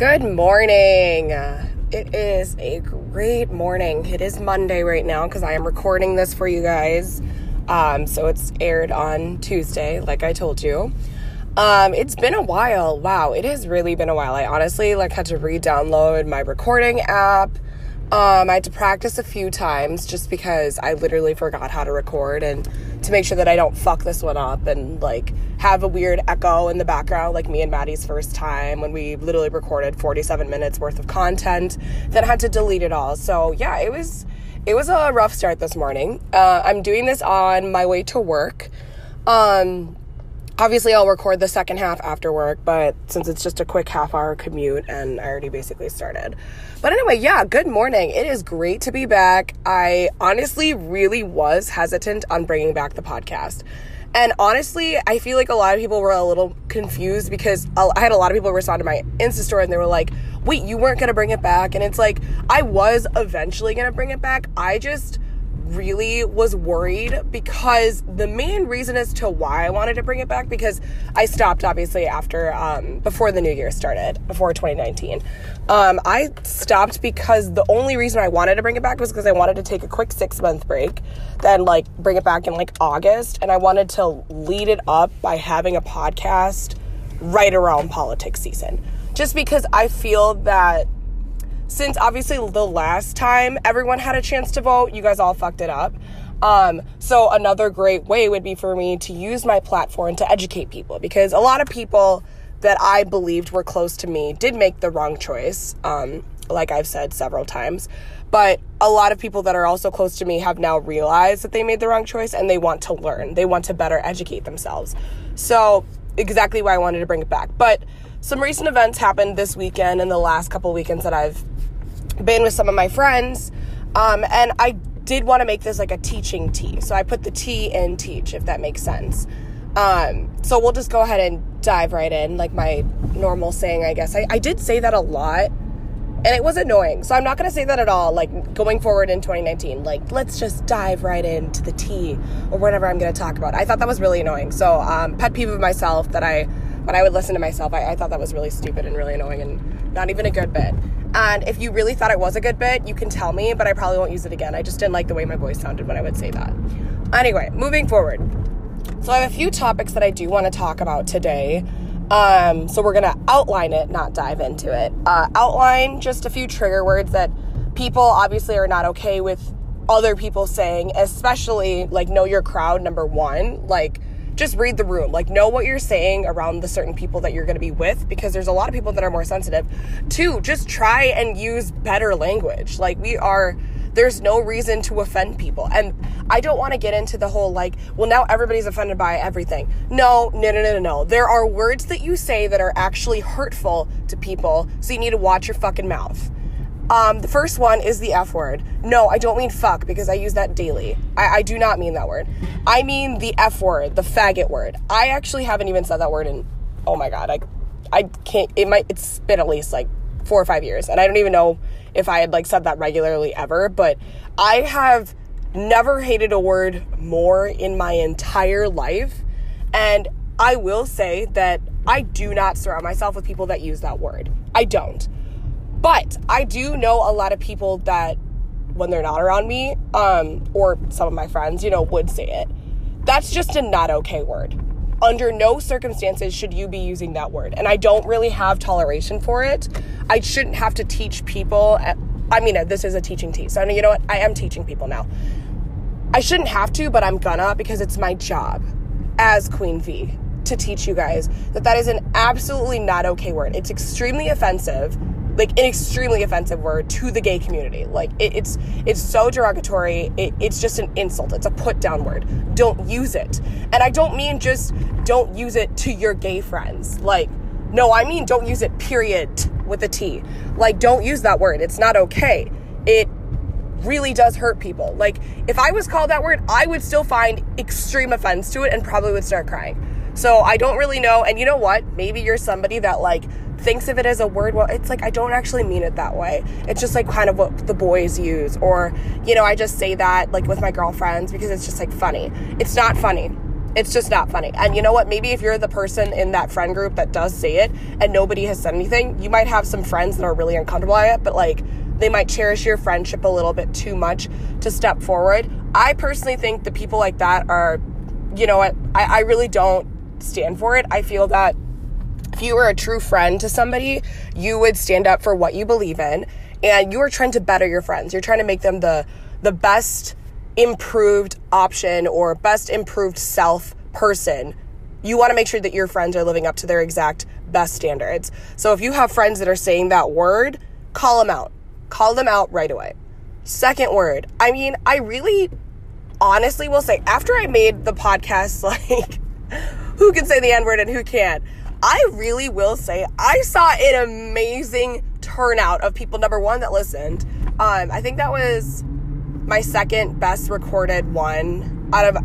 Good morning. It is a great morning. It is Monday right now because I am recording this for you guys. Um, so it's aired on Tuesday, like I told you. Um, it's been a while. Wow, it has really been a while. I honestly like had to re-download my recording app. Um, I had to practice a few times just because I literally forgot how to record and to make sure that I don't fuck this one up and like have a weird echo in the background, like me and Maddie's first time when we literally recorded 47 minutes worth of content, then had to delete it all. So yeah, it was it was a rough start this morning. Uh, I'm doing this on my way to work. Um, obviously I'll record the second half after work, but since it's just a quick half hour commute and I already basically started. But anyway, yeah, good morning. It is great to be back. I honestly really was hesitant on bringing back the podcast. And honestly, I feel like a lot of people were a little confused because I had a lot of people respond to my Insta story and they were like, wait, you weren't going to bring it back. And it's like, I was eventually going to bring it back. I just really was worried because the main reason as to why I wanted to bring it back because I stopped obviously after um, before the new year started before 2019 um, I stopped because the only reason I wanted to bring it back was because I wanted to take a quick six month break then like bring it back in like August and I wanted to lead it up by having a podcast right around politics season. Just because I feel that since obviously the last time everyone had a chance to vote, you guys all fucked it up. Um, so another great way would be for me to use my platform to educate people because a lot of people that I believed were close to me did make the wrong choice. Um, like I've said several times, but a lot of people that are also close to me have now realized that they made the wrong choice and they want to learn. They want to better educate themselves. So exactly why I wanted to bring it back. But some recent events happened this weekend and the last couple weekends that I've been with some of my friends. Um, and I did want to make this like a teaching tea. So I put the T in teach, if that makes sense. Um, so we'll just go ahead and dive right in, like my normal saying, I guess. I, I did say that a lot, and it was annoying. So I'm not going to say that at all, like going forward in 2019. Like, let's just dive right into the tea or whatever I'm going to talk about. I thought that was really annoying. So, um, pet peeve of myself that I, when I would listen to myself, I, I thought that was really stupid and really annoying and not even a good bit. And if you really thought it was a good bit, you can tell me, but I probably won't use it again. I just didn't like the way my voice sounded when I would say that. Anyway, moving forward. So I have a few topics that I do want to talk about today. Um, so we're gonna outline it, not dive into it. Uh, outline just a few trigger words that people obviously are not okay with other people saying, especially like know your crowd. Number one, like just read the room. Like, know what you're saying around the certain people that you're going to be with because there's a lot of people that are more sensitive. Two, just try and use better language. Like, we are, there's no reason to offend people. And I don't want to get into the whole, like, well, now everybody's offended by everything. No, no, no, no, no. There are words that you say that are actually hurtful to people, so you need to watch your fucking mouth. Um, the first one is the F word. No, I don't mean fuck because I use that daily. I, I do not mean that word. I mean the F word, the faggot word. I actually haven't even said that word in, oh my God, I, I can't, it might, it's been at least like four or five years. And I don't even know if I had like said that regularly ever, but I have never hated a word more in my entire life. And I will say that I do not surround myself with people that use that word. I don't. But I do know a lot of people that when they're not around me, um, or some of my friends, you know, would say it. That's just a not okay word. Under no circumstances should you be using that word. And I don't really have toleration for it. I shouldn't have to teach people. I mean, this is a teaching tea. So, you know what? I am teaching people now. I shouldn't have to, but I'm gonna because it's my job as Queen V to teach you guys that that is an absolutely not okay word. It's extremely offensive like an extremely offensive word to the gay community. Like it, it's it's so derogatory. It, it's just an insult. It's a put down word. Don't use it. And I don't mean just don't use it to your gay friends. Like no, I mean don't use it. Period. With a T. Like don't use that word. It's not okay. It really does hurt people. Like if I was called that word, I would still find extreme offense to it and probably would start crying. So I don't really know. And you know what? Maybe you're somebody that like thinks of it as a word. Well, it's like I don't actually mean it that way. It's just like kind of what the boys use. Or, you know, I just say that like with my girlfriends because it's just like funny. It's not funny. It's just not funny. And you know what? Maybe if you're the person in that friend group that does say it and nobody has said anything, you might have some friends that are really uncomfortable by it, but like they might cherish your friendship a little bit too much to step forward. I personally think the people like that are, you know what? I, I really don't stand for it. I feel that if you were a true friend to somebody, you would stand up for what you believe in and you are trying to better your friends. You're trying to make them the the best improved option or best improved self person, you want to make sure that your friends are living up to their exact best standards. So if you have friends that are saying that word, call them out. Call them out right away. Second word, I mean, I really honestly will say, after I made the podcast, like, who can say the N word and who can't, I really will say I saw an amazing turnout of people. Number one, that listened. Um, I think that was my second best recorded one out of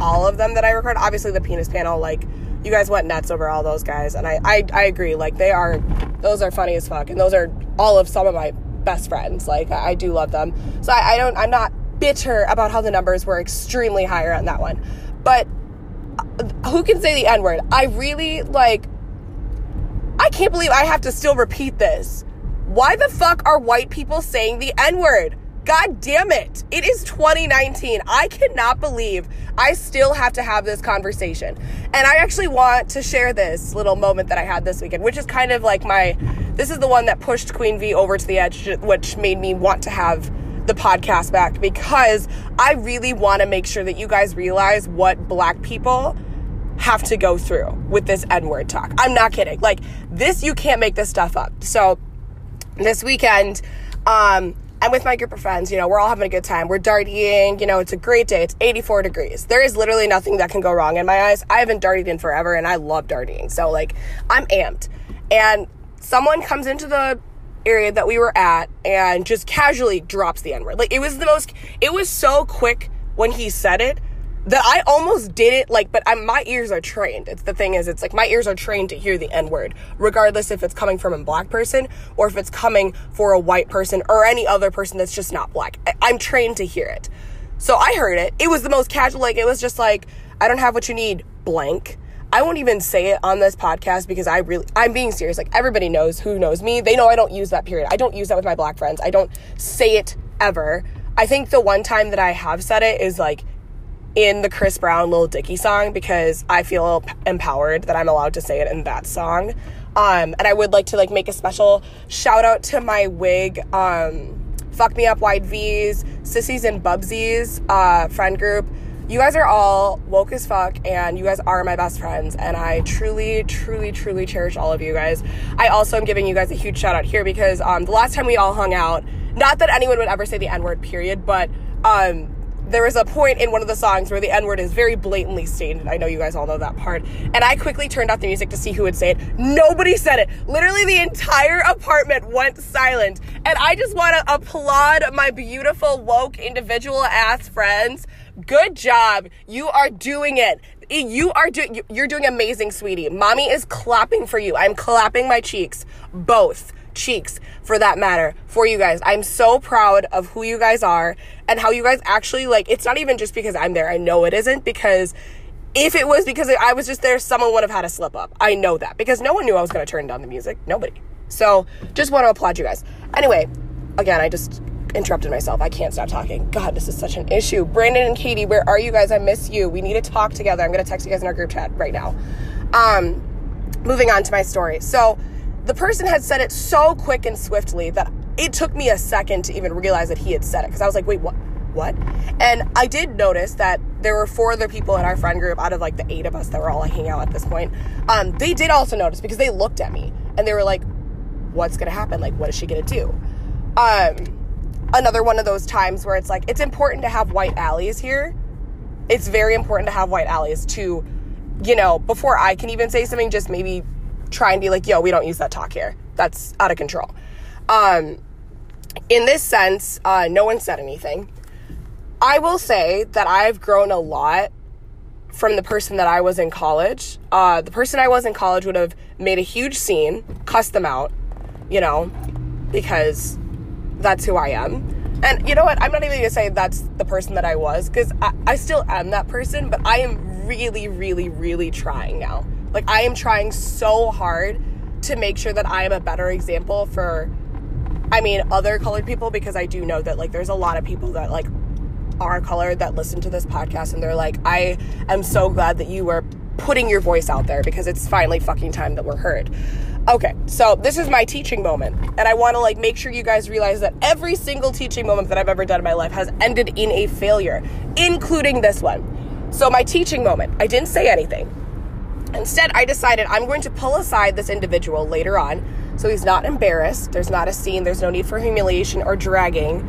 all of them that I recorded. Obviously, the penis panel, like, you guys went nuts over all those guys. And I, I, I agree. Like, they are, those are funny as fuck. And those are all of some of my best friends. Like, I, I do love them. So I, I don't, I'm not bitter about how the numbers were extremely higher on that one. But uh, who can say the N word? I really, like, I can't believe I have to still repeat this. Why the fuck are white people saying the N word? God damn it. It is 2019. I cannot believe I still have to have this conversation. And I actually want to share this little moment that I had this weekend, which is kind of like my this is the one that pushed Queen V over to the edge, which made me want to have the podcast back because I really want to make sure that you guys realize what black people have to go through with this N word talk. I'm not kidding. Like, this, you can't make this stuff up. So, this weekend, um, I'm with my group of friends. You know, we're all having a good time. We're darting. You know, it's a great day. It's 84 degrees. There is literally nothing that can go wrong in my eyes. I haven't darted in forever and I love darting. So, like, I'm amped. And someone comes into the area that we were at and just casually drops the N word. Like, it was the most, it was so quick when he said it that I almost did it like, but I'm, my ears are trained. It's the thing is, it's like my ears are trained to hear the N word, regardless if it's coming from a black person or if it's coming for a white person or any other person that's just not black. I, I'm trained to hear it. So I heard it. It was the most casual, like, it was just like, I don't have what you need, blank. I won't even say it on this podcast because I really, I'm being serious. Like, everybody knows who knows me. They know I don't use that period. I don't use that with my black friends. I don't say it ever. I think the one time that I have said it is like, in the Chris Brown Lil Dicky song because I feel empowered that I'm allowed to say it in that song. Um, and I would like to like make a special shout out to my wig, um, Fuck Me Up Wide V's, Sissies and Bubsies uh, friend group. You guys are all woke as fuck, and you guys are my best friends. And I truly, truly, truly cherish all of you guys. I also am giving you guys a huge shout out here because um, the last time we all hung out, not that anyone would ever say the N word, period, but um, there was a point in one of the songs where the N word is very blatantly stated. I know you guys all know that part. And I quickly turned off the music to see who would say it. Nobody said it. Literally, the entire apartment went silent. And I just want to applaud my beautiful, woke, individual ass friends. Good job. You are doing it. You are doing, you're doing amazing, sweetie. Mommy is clapping for you. I'm clapping my cheeks. Both cheeks for that matter for you guys. I'm so proud of who you guys are and how you guys actually like it's not even just because I'm there. I know it isn't because if it was because I was just there, someone would have had a slip up. I know that because no one knew I was going to turn down the music. Nobody. So just want to applaud you guys. Anyway, again, I just interrupted myself. I can't stop talking. God, this is such an issue. Brandon and Katie, where are you guys? I miss you. We need to talk together. I'm going to text you guys in our group chat right now. Um, moving on to my story. So, the person had said it so quick and swiftly that it took me a second to even realize that he had said it because I was like, wait, what? What? And I did notice that there were four other people in our friend group out of like the eight of us that were all hanging out at this point. Um, they did also notice because they looked at me and they were like, what's going to happen? Like, what is she going to do? Um, another one of those times where it's like, it's important to have white allies here. It's very important to have white allies to, you know, before I can even say something, just maybe try and be like, yo, we don't use that talk here. That's out of control. Um, in this sense, uh, no one said anything. I will say that I've grown a lot from the person that I was in college. Uh, the person I was in college would have made a huge scene, cussed them out, you know, because that's who I am. And you know what? I'm not even gonna say that's the person that I was because I, I still am that person, but I am really, really, really trying now. Like, I am trying so hard to make sure that I am a better example for, I mean, other colored people because I do know that, like, there's a lot of people that, like, are colored that listen to this podcast and they're like, I am so glad that you were putting your voice out there because it's finally fucking time that we're heard. Okay, so this is my teaching moment, and I want to like make sure you guys realize that every single teaching moment that I've ever done in my life has ended in a failure, including this one. So my teaching moment, I didn't say anything. Instead, I decided I'm going to pull aside this individual later on so he's not embarrassed. There's not a scene, there's no need for humiliation or dragging.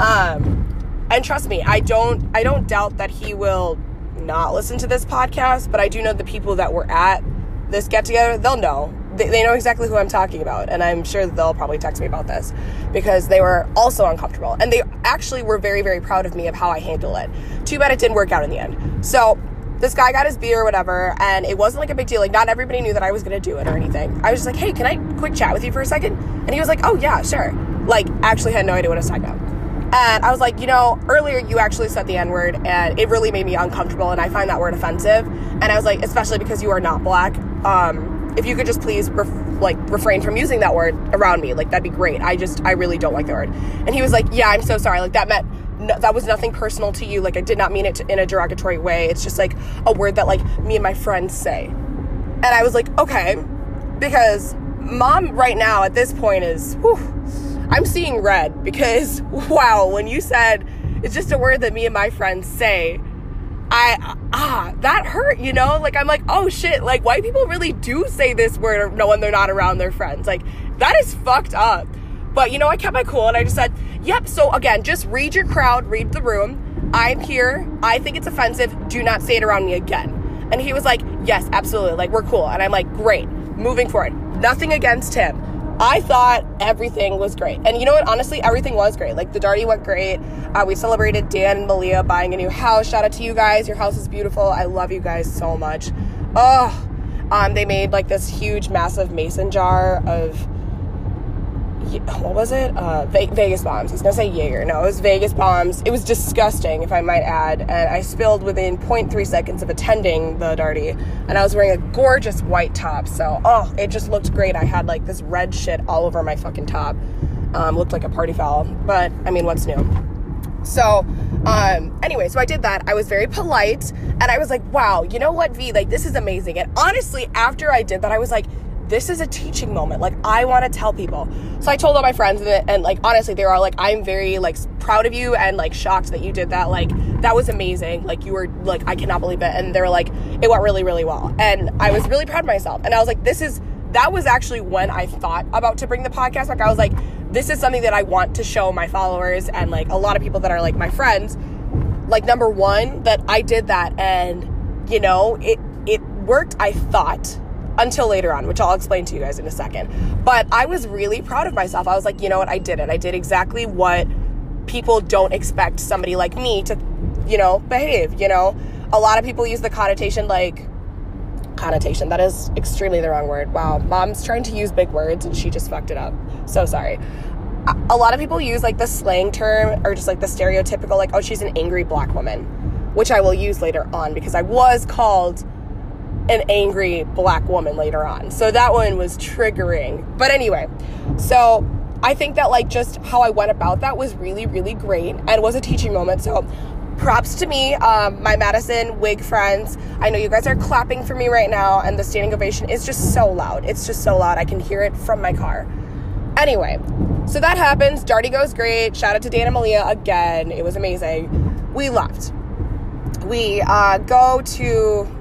Um, and trust me, I don't I don't doubt that he will not listen to this podcast, but I do know the people that were at this get together, they'll know they, they know exactly who I'm talking about, and I'm sure they'll probably text me about this because they were also uncomfortable, and they actually were very, very proud of me of how I handle it. Too bad it didn't work out in the end. So this guy got his beer or whatever, and it wasn't like a big deal. Like not everybody knew that I was gonna do it or anything. I was just like, hey, can I quick chat with you for a second? And he was like, oh yeah, sure. Like actually had no idea what I was talking about. And I was like, you know, earlier you actually said the N word, and it really made me uncomfortable, and I find that word offensive. And I was like, especially because you are not black. Um, if you could just please ref- like refrain from using that word around me like that'd be great i just i really don't like the word and he was like yeah i'm so sorry like that meant no, that was nothing personal to you like i did not mean it to, in a derogatory way it's just like a word that like me and my friends say and i was like okay because mom right now at this point is whew, i'm seeing red because wow when you said it's just a word that me and my friends say I ah that hurt, you know? Like I'm like, "Oh shit, like white people really do say this word no when they're not around their friends." Like that is fucked up. But you know, I kept my cool and I just said, "Yep, so again, just read your crowd, read the room. I'm here. I think it's offensive. Do not say it around me again." And he was like, "Yes, absolutely. Like we're cool." And I'm like, "Great. Moving forward. Nothing against him." I thought everything was great. And you know what? Honestly, everything was great. Like the Darty went great. Uh, we celebrated Dan and Malia buying a new house. Shout out to you guys. Your house is beautiful. I love you guys so much. Oh, um, they made like this huge, massive mason jar of what was it? Uh, Vegas bombs. Was gonna say Jaeger. No, it was Vegas bombs. It was disgusting, if I might add. And I spilled within 0.3 seconds of attending the Darty. And I was wearing a gorgeous white top. So, oh, it just looked great. I had like this red shit all over my fucking top. Um, looked like a party foul. But I mean, what's new? So, um, anyway, so I did that. I was very polite and I was like, wow, you know what, V, like, this is amazing. And honestly, after I did that, I was like, this is a teaching moment. Like, I want to tell people. So I told all my friends, and, and, like, honestly, they were all like, I'm very, like, proud of you and, like, shocked that you did that. Like, that was amazing. Like, you were, like, I cannot believe it. And they were like, it went really, really well. And I was really proud of myself. And I was like, this is, that was actually when I thought about to bring the podcast back. I was like, this is something that I want to show my followers and, like, a lot of people that are, like, my friends. Like, number one, that I did that and, you know, it, it worked, I thought until later on, which I'll explain to you guys in a second. But I was really proud of myself. I was like, you know what? I did it. I did exactly what people don't expect somebody like me to, you know, behave. You know, a lot of people use the connotation like, connotation. That is extremely the wrong word. Wow. Mom's trying to use big words and she just fucked it up. So sorry. A lot of people use like the slang term or just like the stereotypical, like, oh, she's an angry black woman, which I will use later on because I was called an angry black woman later on. So that one was triggering. But anyway, so I think that like just how I went about that was really, really great and was a teaching moment. So props to me, um, my Madison wig friends. I know you guys are clapping for me right now, and the standing ovation is just so loud. It's just so loud. I can hear it from my car. Anyway, so that happens. Darty goes great. Shout out to Dan and Malia again. It was amazing. We left. We uh, go to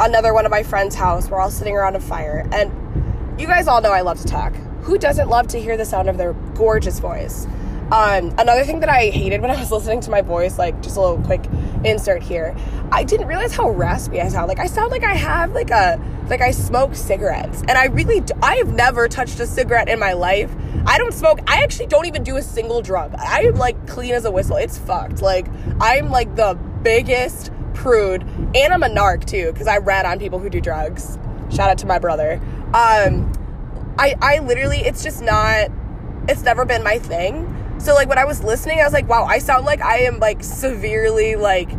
another one of my friend's house. We're all sitting around a fire. And you guys all know I love to talk. Who doesn't love to hear the sound of their gorgeous voice? Um, another thing that I hated when I was listening to my voice, like just a little quick insert here, I didn't realize how raspy I sound. Like I sound like I have like a like I smoke cigarettes, and I really I have never touched a cigarette in my life. I don't smoke. I actually don't even do a single drug. I am like clean as a whistle. It's fucked. Like I'm like the biggest prude, and I'm a narc too, because I rat on people who do drugs. Shout out to my brother. Um, I I literally, it's just not. It's never been my thing. So like when I was listening, I was like, wow, I sound like I am like severely like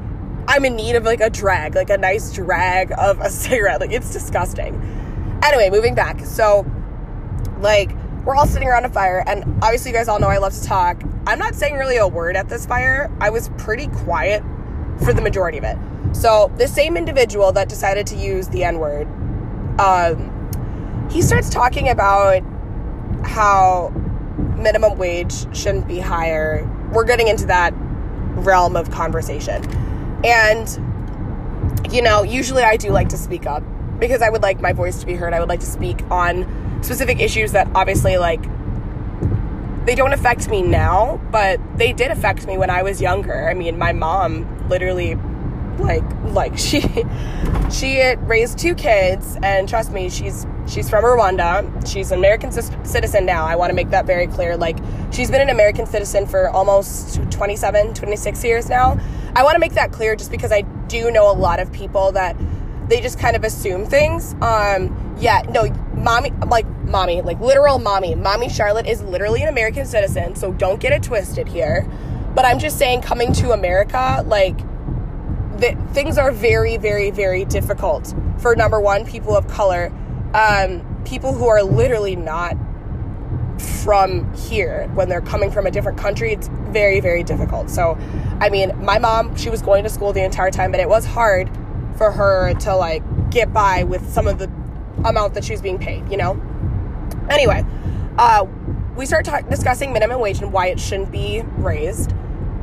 I'm in need of like a drag, like a nice drag of a cigarette. Like it's disgusting. Anyway, moving back. So like we're all sitting around a fire and obviously you guys all know I love to talk. I'm not saying really a word at this fire. I was pretty quiet for the majority of it. So the same individual that decided to use the N-word, um, he starts talking about how minimum wage shouldn't be higher. We're getting into that realm of conversation. And, you know, usually I do like to speak up because I would like my voice to be heard. I would like to speak on specific issues that obviously, like, they don't affect me now, but they did affect me when I was younger. I mean, my mom literally like like she she raised two kids and trust me she's she's from Rwanda. She's an American citizen now. I want to make that very clear like she's been an American citizen for almost 27 26 years now. I want to make that clear just because I do know a lot of people that they just kind of assume things. Um yeah no mommy like mommy like literal mommy. Mommy Charlotte is literally an American citizen so don't get it twisted here but I'm just saying coming to America like things are very, very, very difficult for number one, people of color, um, people who are literally not from here when they're coming from a different country. It's very, very difficult. So, I mean, my mom, she was going to school the entire time, but it was hard for her to like get by with some of the amount that she was being paid, you know? Anyway, uh, we start talk- discussing minimum wage and why it shouldn't be raised.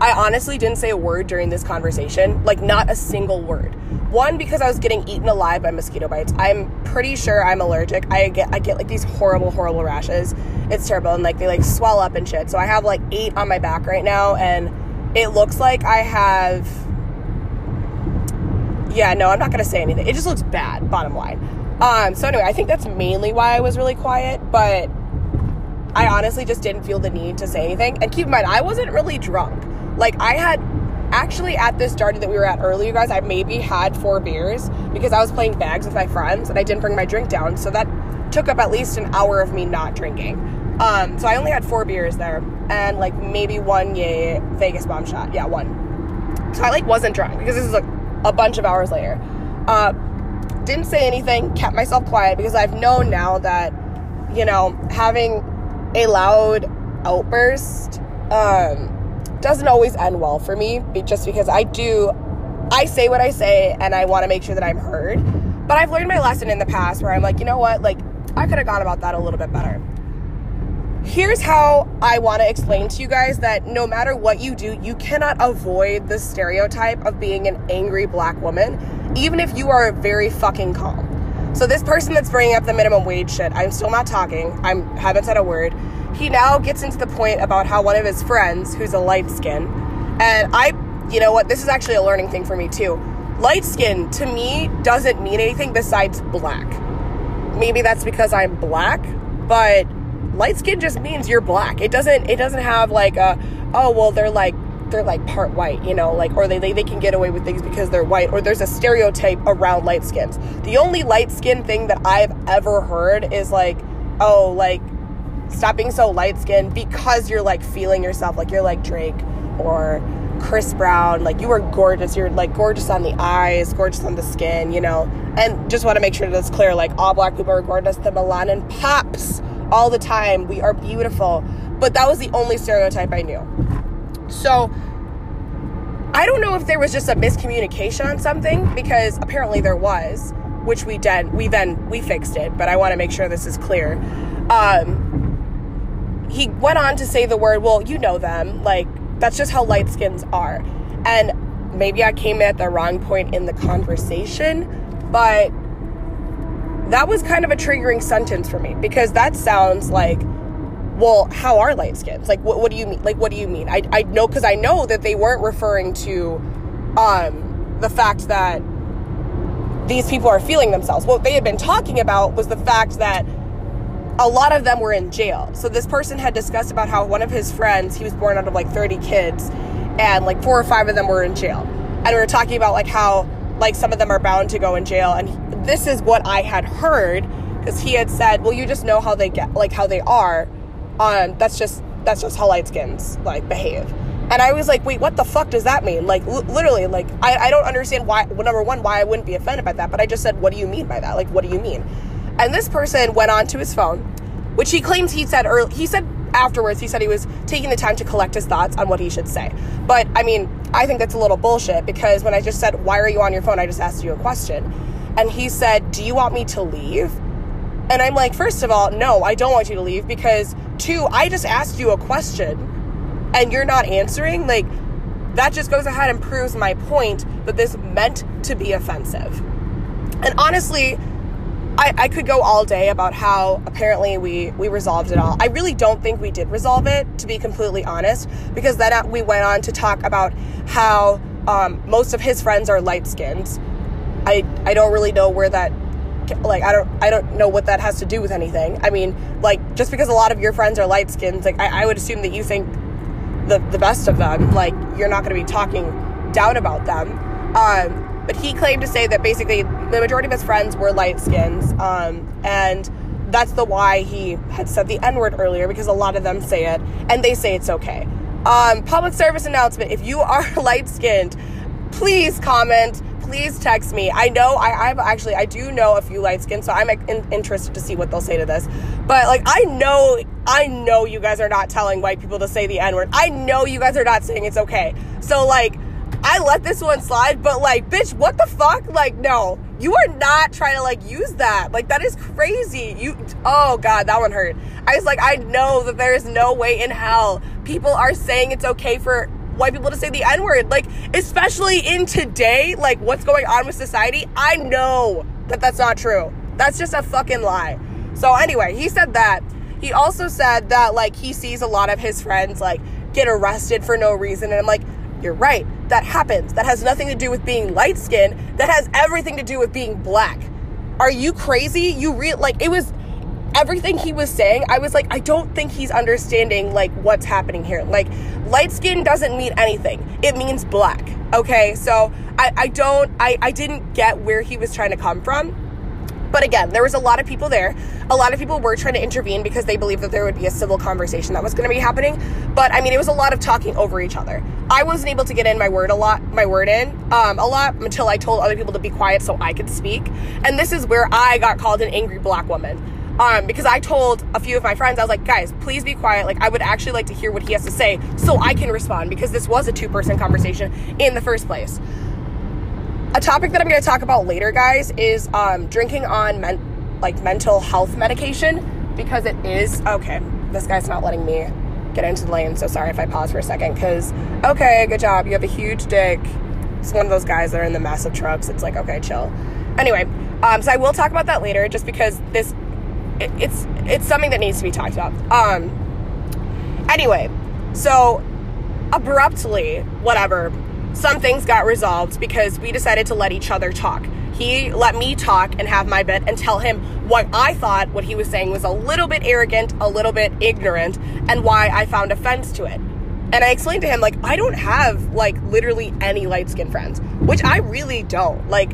I honestly didn't say a word during this conversation, like not a single word. One because I was getting eaten alive by mosquito bites. I'm pretty sure I'm allergic. I get I get like these horrible horrible rashes. It's terrible and like they like swell up and shit. So I have like 8 on my back right now and it looks like I have Yeah, no, I'm not going to say anything. It just looks bad, bottom line. Um so anyway, I think that's mainly why I was really quiet, but I honestly just didn't feel the need to say anything. And keep in mind, I wasn't really drunk. Like I had actually at this party that we were at earlier, guys, I maybe had four beers because I was playing bags with my friends and I didn't bring my drink down. So that took up at least an hour of me not drinking. Um, so I only had four beers there and like maybe one yay Vegas bomb shot. Yeah, one. So I like wasn't drunk because this is like a bunch of hours later. Uh, didn't say anything, kept myself quiet because I've known now that, you know, having a loud outburst um, doesn't always end well for me just because I do I say what I say and I want to make sure that I'm heard. But I've learned my lesson in the past where I'm like, you know what? Like I could have gone about that a little bit better. Here's how I want to explain to you guys that no matter what you do, you cannot avoid the stereotype of being an angry black woman, even if you are very fucking calm. So this person that's bringing up the minimum wage shit, I'm still not talking. I haven't said a word he now gets into the point about how one of his friends, who's a light skin, and I, you know what, this is actually a learning thing for me too. Light skin to me doesn't mean anything besides black. Maybe that's because I'm black, but light skin just means you're black. It doesn't it doesn't have like a oh well they're like they're like part white, you know, like or they, they, they can get away with things because they're white, or there's a stereotype around light skins. The only light skin thing that I've ever heard is like, oh, like Stop being so light skinned because you're like feeling yourself like you're like Drake or Chris Brown. Like you are gorgeous. You're like gorgeous on the eyes, gorgeous on the skin, you know. And just want to make sure that's clear. Like all black people are gorgeous. The melanin pops all the time. We are beautiful. But that was the only stereotype I knew. So I don't know if there was just a miscommunication on something because apparently there was, which we did. We then we fixed it. But I want to make sure this is clear. Um, he went on to say the word, well, you know them. Like, that's just how light skins are. And maybe I came at the wrong point in the conversation, but that was kind of a triggering sentence for me because that sounds like, well, how are light skins? Like, what, what do you mean? Like, what do you mean? I, I know, because I know that they weren't referring to um, the fact that these people are feeling themselves. What they had been talking about was the fact that a lot of them were in jail. So this person had discussed about how one of his friends, he was born out of like 30 kids, and like four or five of them were in jail. And we were talking about like how like some of them are bound to go in jail. And this is what I had heard because he had said, "Well, you just know how they get, like how they are. Um, that's just that's just how light skins like behave. And I was like, wait, what the fuck does that mean? Like, l- literally, like, I, I don't understand why, well, number one, why I wouldn't be offended by that. But I just said, what do you mean by that? Like, what do you mean? And this person went on to his phone, which he claims he said early, he said afterwards, he said he was taking the time to collect his thoughts on what he should say. But I mean, I think that's a little bullshit because when I just said, why are you on your phone? I just asked you a question. And he said, do you want me to leave? And I'm like, first of all, no, I don't want you to leave because, two, I just asked you a question and you're not answering, like that just goes ahead and proves my point that this meant to be offensive. And honestly, I, I could go all day about how apparently we we resolved it all. I really don't think we did resolve it, to be completely honest, because then we went on to talk about how um, most of his friends are light skinned. I I don't really know where that like I don't I don't know what that has to do with anything. I mean, like just because a lot of your friends are light skinned, like I, I would assume that you think the, the best of them. Like, you're not going to be talking down about them. Um, but he claimed to say that basically the majority of his friends were light skins. Um, and that's the why he had said the N word earlier because a lot of them say it and they say it's okay. Um, public service announcement if you are light skinned, please comment please text me. I know I, I've actually I do know a few light skinned, so I'm in, interested to see what they'll say to this. But like I know I know you guys are not telling white people to say the N word. I know you guys are not saying it's okay. So like I let this one slide, but like bitch, what the fuck? Like no, you are not trying to like use that. Like that is crazy. You oh god, that one hurt. I was like I know that there is no way in hell people are saying it's okay for white people to say the N word. Like, especially in today, like what's going on with society, I know that that's not true. That's just a fucking lie. So, anyway, he said that. He also said that, like, he sees a lot of his friends, like, get arrested for no reason. And I'm like, you're right. That happens. That has nothing to do with being light skinned. That has everything to do with being black. Are you crazy? You real like it was everything he was saying, I was like, I don't think he's understanding like what's happening here. Like, light skin doesn't mean anything. It means black. Okay, so I, I don't I, I didn't get where he was trying to come from. But again, there was a lot of people there. A lot of people were trying to intervene because they believed that there would be a civil conversation that was going to be happening. But I mean, it was a lot of talking over each other. I wasn't able to get in my word a lot, my word in um, a lot until I told other people to be quiet so I could speak. And this is where I got called an angry black woman um, because I told a few of my friends, I was like, guys, please be quiet. Like, I would actually like to hear what he has to say so I can respond because this was a two person conversation in the first place. A topic that I'm going to talk about later, guys, is um, drinking on men- like mental health medication because it is okay. This guy's not letting me get into the lane, so sorry if I pause for a second. Because okay, good job. You have a huge dick. It's one of those guys that are in the massive trucks. It's like okay, chill. Anyway, um, so I will talk about that later, just because this it, it's it's something that needs to be talked about. Um. Anyway, so abruptly, whatever, some things got resolved because we decided to let each other talk. He let me talk and have my bit and tell him what I thought what he was saying was a little bit arrogant, a little bit ignorant, and why I found offense to it. And I explained to him, like, I don't have, like, literally any light skinned friends, which I really don't. Like,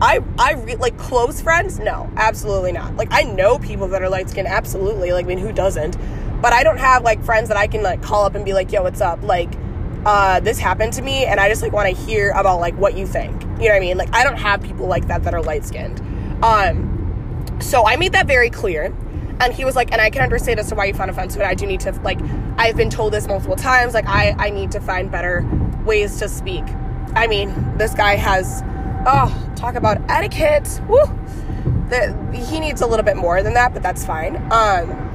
I I re- like close friends. No, absolutely not. Like I know people that are light skinned. Absolutely. Like I mean, who doesn't? But I don't have like friends that I can like call up and be like, "Yo, what's up?" Like, uh, this happened to me, and I just like want to hear about like what you think. You know what I mean? Like I don't have people like that that are light skinned. Um, so I made that very clear. And he was like, and I can understand as to why you found offense to. I do need to like, I've been told this multiple times. Like I I need to find better ways to speak. I mean, this guy has oh, talk about etiquette. Woo! The, he needs a little bit more than that, but that's fine. Um,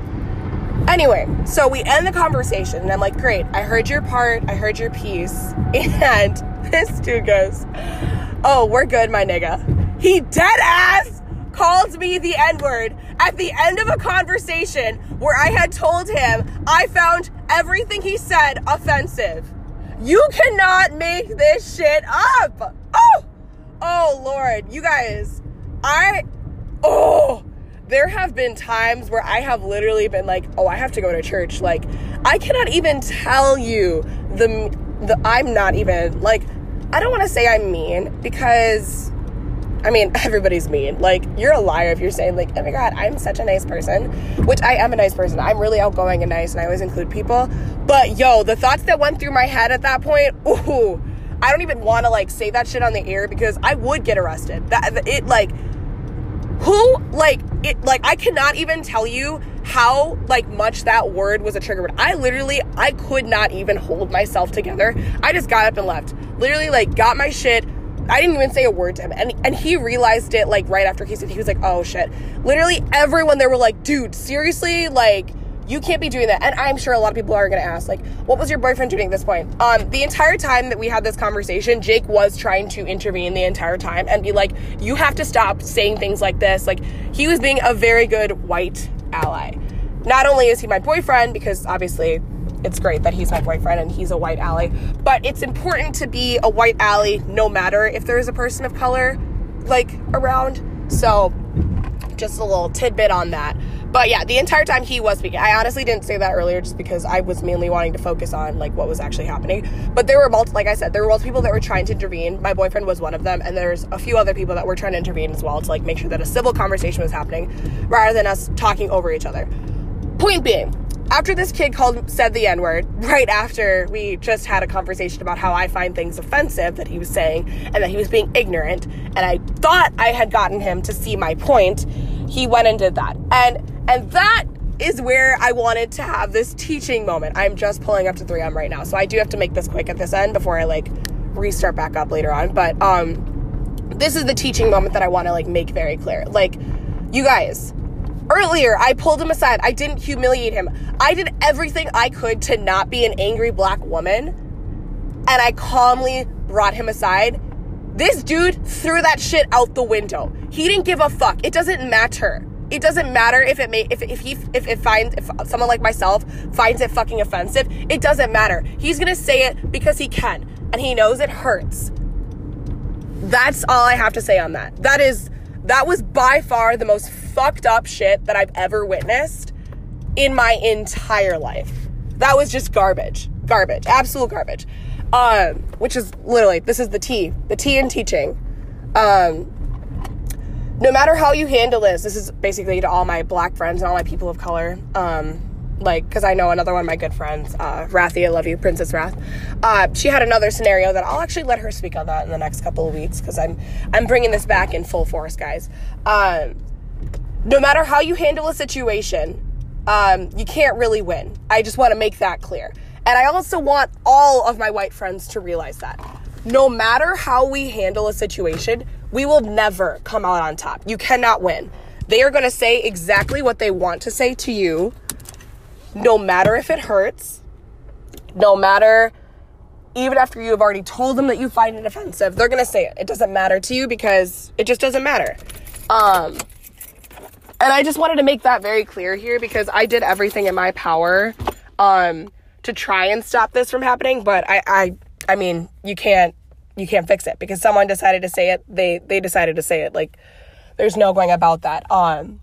anyway, so we end the conversation, and I'm like, great, I heard your part, I heard your piece, and this dude goes, oh, we're good, my nigga. He dead ass calls me the N word at the end of a conversation where I had told him I found everything he said offensive. You cannot make this shit up. Oh! Oh Lord, you guys, I oh there have been times where I have literally been like, oh, I have to go to church. Like, I cannot even tell you the the I'm not even like I don't want to say I'm mean because I mean, everybody's mean. Like, you're a liar if you're saying, like, oh my God, I'm such a nice person, which I am a nice person. I'm really outgoing and nice, and I always include people. But yo, the thoughts that went through my head at that point, ooh, I don't even want to like say that shit on the air because I would get arrested. That it like who like it like I cannot even tell you how like much that word was a trigger word. I literally I could not even hold myself together. I just got up and left. Literally like got my shit. I didn't even say a word to him. And and he realized it like right after he said he was like, "Oh shit." Literally everyone there were like, "Dude, seriously?" Like you can't be doing that. And I'm sure a lot of people are going to ask, like, what was your boyfriend doing at this point? Um, the entire time that we had this conversation, Jake was trying to intervene the entire time and be like, you have to stop saying things like this. Like, he was being a very good white ally. Not only is he my boyfriend, because obviously it's great that he's my boyfriend and he's a white ally, but it's important to be a white ally no matter if there is a person of color, like, around. So, just a little tidbit on that. But yeah, the entire time he was speaking. I honestly didn't say that earlier just because I was mainly wanting to focus on like what was actually happening. But there were multiple, like I said, there were multiple people that were trying to intervene. My boyfriend was one of them, and there's a few other people that were trying to intervene as well to like make sure that a civil conversation was happening rather than us talking over each other. Point being, after this kid called said the n word right after we just had a conversation about how i find things offensive that he was saying and that he was being ignorant and i thought i had gotten him to see my point he went and did that and and that is where I wanted to have this teaching moment. I'm just pulling up to 3M right now. So I do have to make this quick at this end before I like restart back up later on. But um this is the teaching moment that I want to like make very clear. Like you guys, earlier I pulled him aside. I didn't humiliate him. I did everything I could to not be an angry black woman. And I calmly brought him aside. This dude threw that shit out the window. He didn't give a fuck. It doesn't matter it doesn't matter if it may if if he if it finds if someone like myself finds it fucking offensive it doesn't matter. He's gonna say it because he can and he knows it hurts. That's all i have to say on that. That is that was by far the most fucked up shit that i've ever witnessed in my entire life. That was just garbage. Garbage. Absolute garbage. Um which is literally this is the tea the tea in teaching. Um no matter how you handle this, this is basically to all my black friends and all my people of color. Um, like, because I know another one of my good friends, uh, Rathy, I love you, Princess Wrath. Uh, she had another scenario that I'll actually let her speak on that in the next couple of weeks because I'm I'm bringing this back in full force, guys. Um, no matter how you handle a situation, um, you can't really win. I just want to make that clear, and I also want all of my white friends to realize that. No matter how we handle a situation, we will never come out on top. You cannot win. They are going to say exactly what they want to say to you, no matter if it hurts, no matter even after you have already told them that you find it offensive, they're going to say it. It doesn't matter to you because it just doesn't matter. Um, and I just wanted to make that very clear here because I did everything in my power um, to try and stop this from happening, but I, I, I mean, you can't you can't fix it because someone decided to say it. They they decided to say it. Like there's no going about that. Um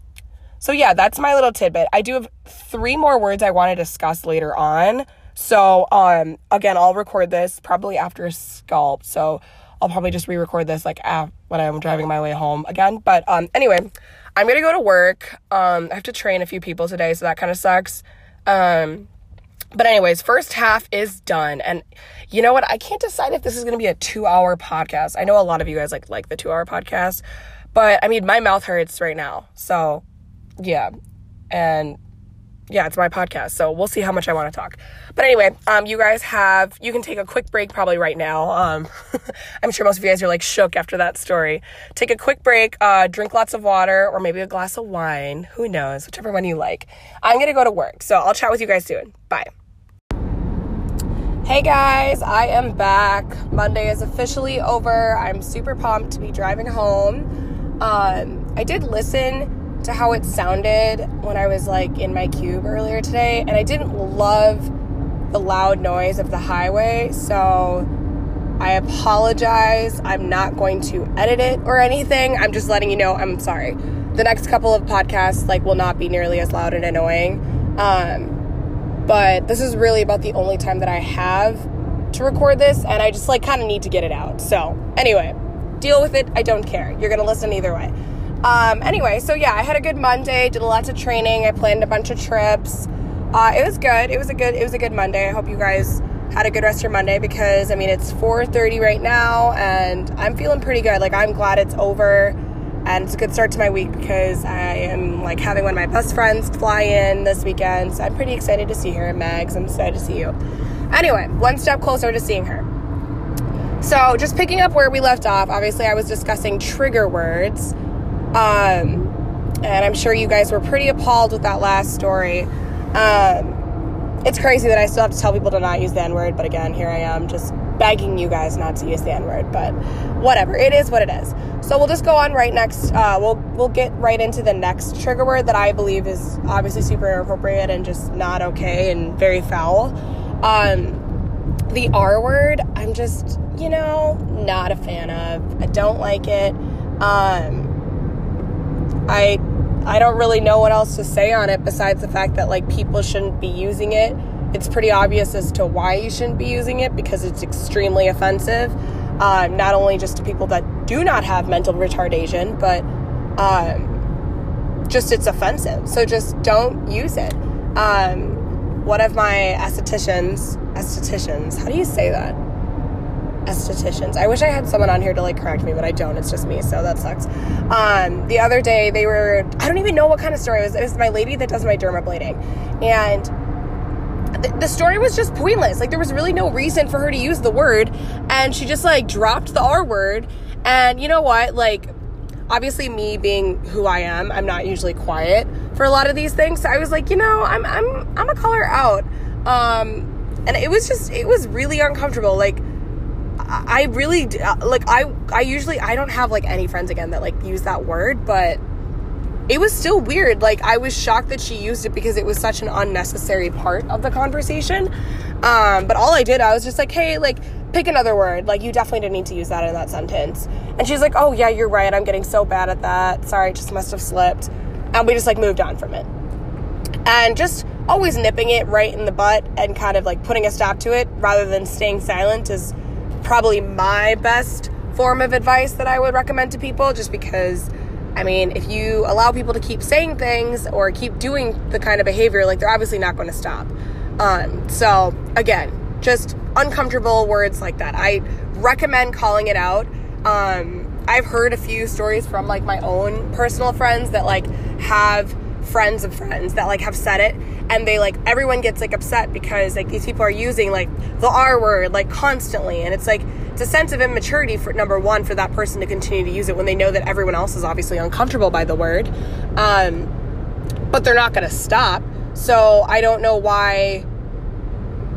so yeah, that's my little tidbit. I do have three more words I want to discuss later on. So um again, I'll record this probably after a Sculpt. So I'll probably just re-record this like af- when I'm driving my way home again. But um anyway, I'm going to go to work. Um I have to train a few people today, so that kind of sucks. Um but anyways, first half is done. And you know what? I can't decide if this is going to be a 2-hour podcast. I know a lot of you guys like like the 2-hour podcast, but I mean, my mouth hurts right now. So, yeah. And yeah, it's my podcast. So we'll see how much I want to talk. But anyway, um, you guys have, you can take a quick break probably right now. Um, I'm sure most of you guys are like shook after that story. Take a quick break, uh, drink lots of water or maybe a glass of wine. Who knows? Whichever one you like. I'm to go to work. So I'll chat with you guys soon. Bye. Hey guys, I am back. Monday is officially over. I'm super pumped to be driving home. Um, I did listen to how it sounded when I was like in my cube earlier today, and I didn't love the loud noise of the highway, so I apologize. I'm not going to edit it or anything. I'm just letting you know I'm sorry. The next couple of podcasts like will not be nearly as loud and annoying. Um, but this is really about the only time that I have to record this, and I just like kind of need to get it out. So, anyway, deal with it. I don't care. You're gonna listen either way. Um, anyway, so yeah, I had a good Monday. Did lots of training. I planned a bunch of trips. Uh, it was good. It was a good. It was a good Monday. I hope you guys had a good rest of your Monday because I mean it's 4:30 right now and I'm feeling pretty good. Like I'm glad it's over and it's a good start to my week because I am like having one of my best friends fly in this weekend. So I'm pretty excited to see her. Mags, I'm excited to see you. Anyway, one step closer to seeing her. So just picking up where we left off, obviously I was discussing trigger words. Um, and I'm sure you guys were pretty appalled with that last story. Um, it's crazy that I still have to tell people to not use the N word, but again, here I am just begging you guys not to use the N word. But whatever, it is what it is. So we'll just go on right next. Uh, we'll we'll get right into the next trigger word that I believe is obviously super inappropriate and just not okay and very foul. Um, the R word, I'm just you know not a fan of. I don't like it. Um, I I don't really know what else to say on it besides the fact that like people shouldn't be using it. It's pretty obvious as to why you shouldn't be using it because it's extremely offensive. Uh, not only just to people that do not have mental retardation, but um, just it's offensive. So just don't use it. Um, one of my estheticians, estheticians, how do you say that? estheticians. I wish I had someone on here to like correct me, but I don't. It's just me, so that sucks. Um, the other day they were I don't even know what kind of story it was. It was my lady that does my dermaplaning. And the story was just pointless. Like there was really no reason for her to use the word and she just like dropped the R word. And you know what? Like obviously me being who I am, I'm not usually quiet for a lot of these things. So I was like, you know, I'm I'm I'm gonna call her out. Um and it was just it was really uncomfortable. Like I really uh, like I I usually I don't have like any friends again that like use that word, but it was still weird. Like I was shocked that she used it because it was such an unnecessary part of the conversation. Um, but all I did, I was just like, hey, like pick another word. Like you definitely didn't need to use that in that sentence. And she's like, oh yeah, you're right. I'm getting so bad at that. Sorry, just must have slipped. And we just like moved on from it. And just always nipping it right in the butt and kind of like putting a stop to it rather than staying silent is probably my best form of advice that I would recommend to people just because I mean, if you allow people to keep saying things or keep doing the kind of behavior, like they're obviously not going to stop. Um, so again, just uncomfortable words like that. I recommend calling it out. Um, I've heard a few stories from like my own personal friends that like have friends of friends that like have said it and they like everyone gets like upset because like these people are using like the R word like constantly and it's like it's a sense of immaturity for number one for that person to continue to use it when they know that everyone else is obviously uncomfortable by the word um, but they're not going to stop so I don't know why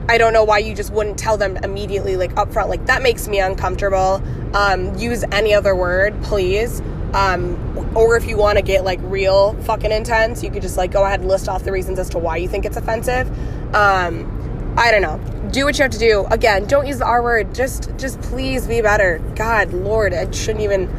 I don't know why you just wouldn't tell them immediately like upfront like that makes me uncomfortable um, use any other word please um, or if you want to get like real fucking intense, you could just like go ahead and list off the reasons as to why you think it's offensive. Um, I don't know. Do what you have to do. Again, don't use the R word. Just, just please be better. God, Lord, it shouldn't even.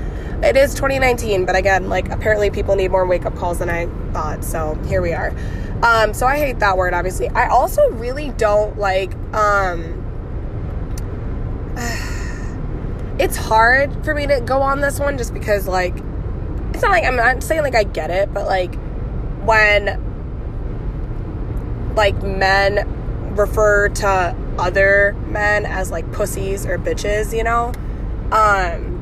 It is 2019, but again, like apparently people need more wake up calls than I thought. So here we are. Um, so I hate that word. Obviously, I also really don't like. Um, it's hard for me to go on this one just because like it's not like I'm not saying like I get it, but like when like men refer to other men as like pussies or bitches, you know? Um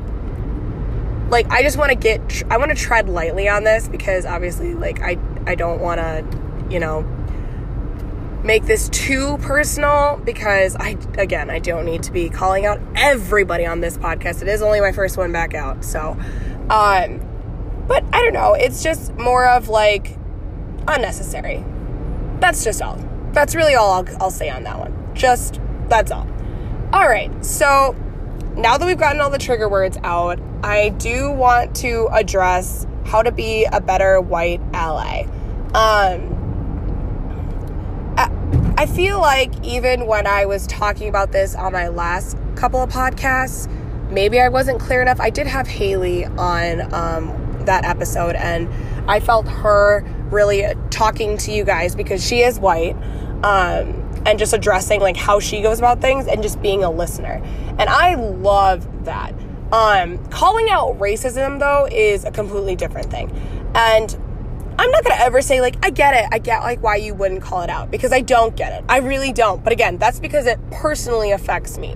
like I just want to get I want to tread lightly on this because obviously like I I don't want to, you know, make this too personal because I again I don't need to be calling out everybody on this podcast. It is only my first one back out. So um but I don't know, it's just more of like unnecessary. That's just all. That's really all I'll, I'll say on that one. Just that's all. All right. So now that we've gotten all the trigger words out, I do want to address how to be a better white ally. Um I feel like even when I was talking about this on my last couple of podcasts, maybe I wasn't clear enough. I did have Haley on um, that episode, and I felt her really talking to you guys because she is white um, and just addressing like how she goes about things and just being a listener. And I love that. Um, calling out racism though is a completely different thing. And I'm not gonna ever say like I get it, I get like why you wouldn't call it out because I don't get it. I really don't. But again, that's because it personally affects me.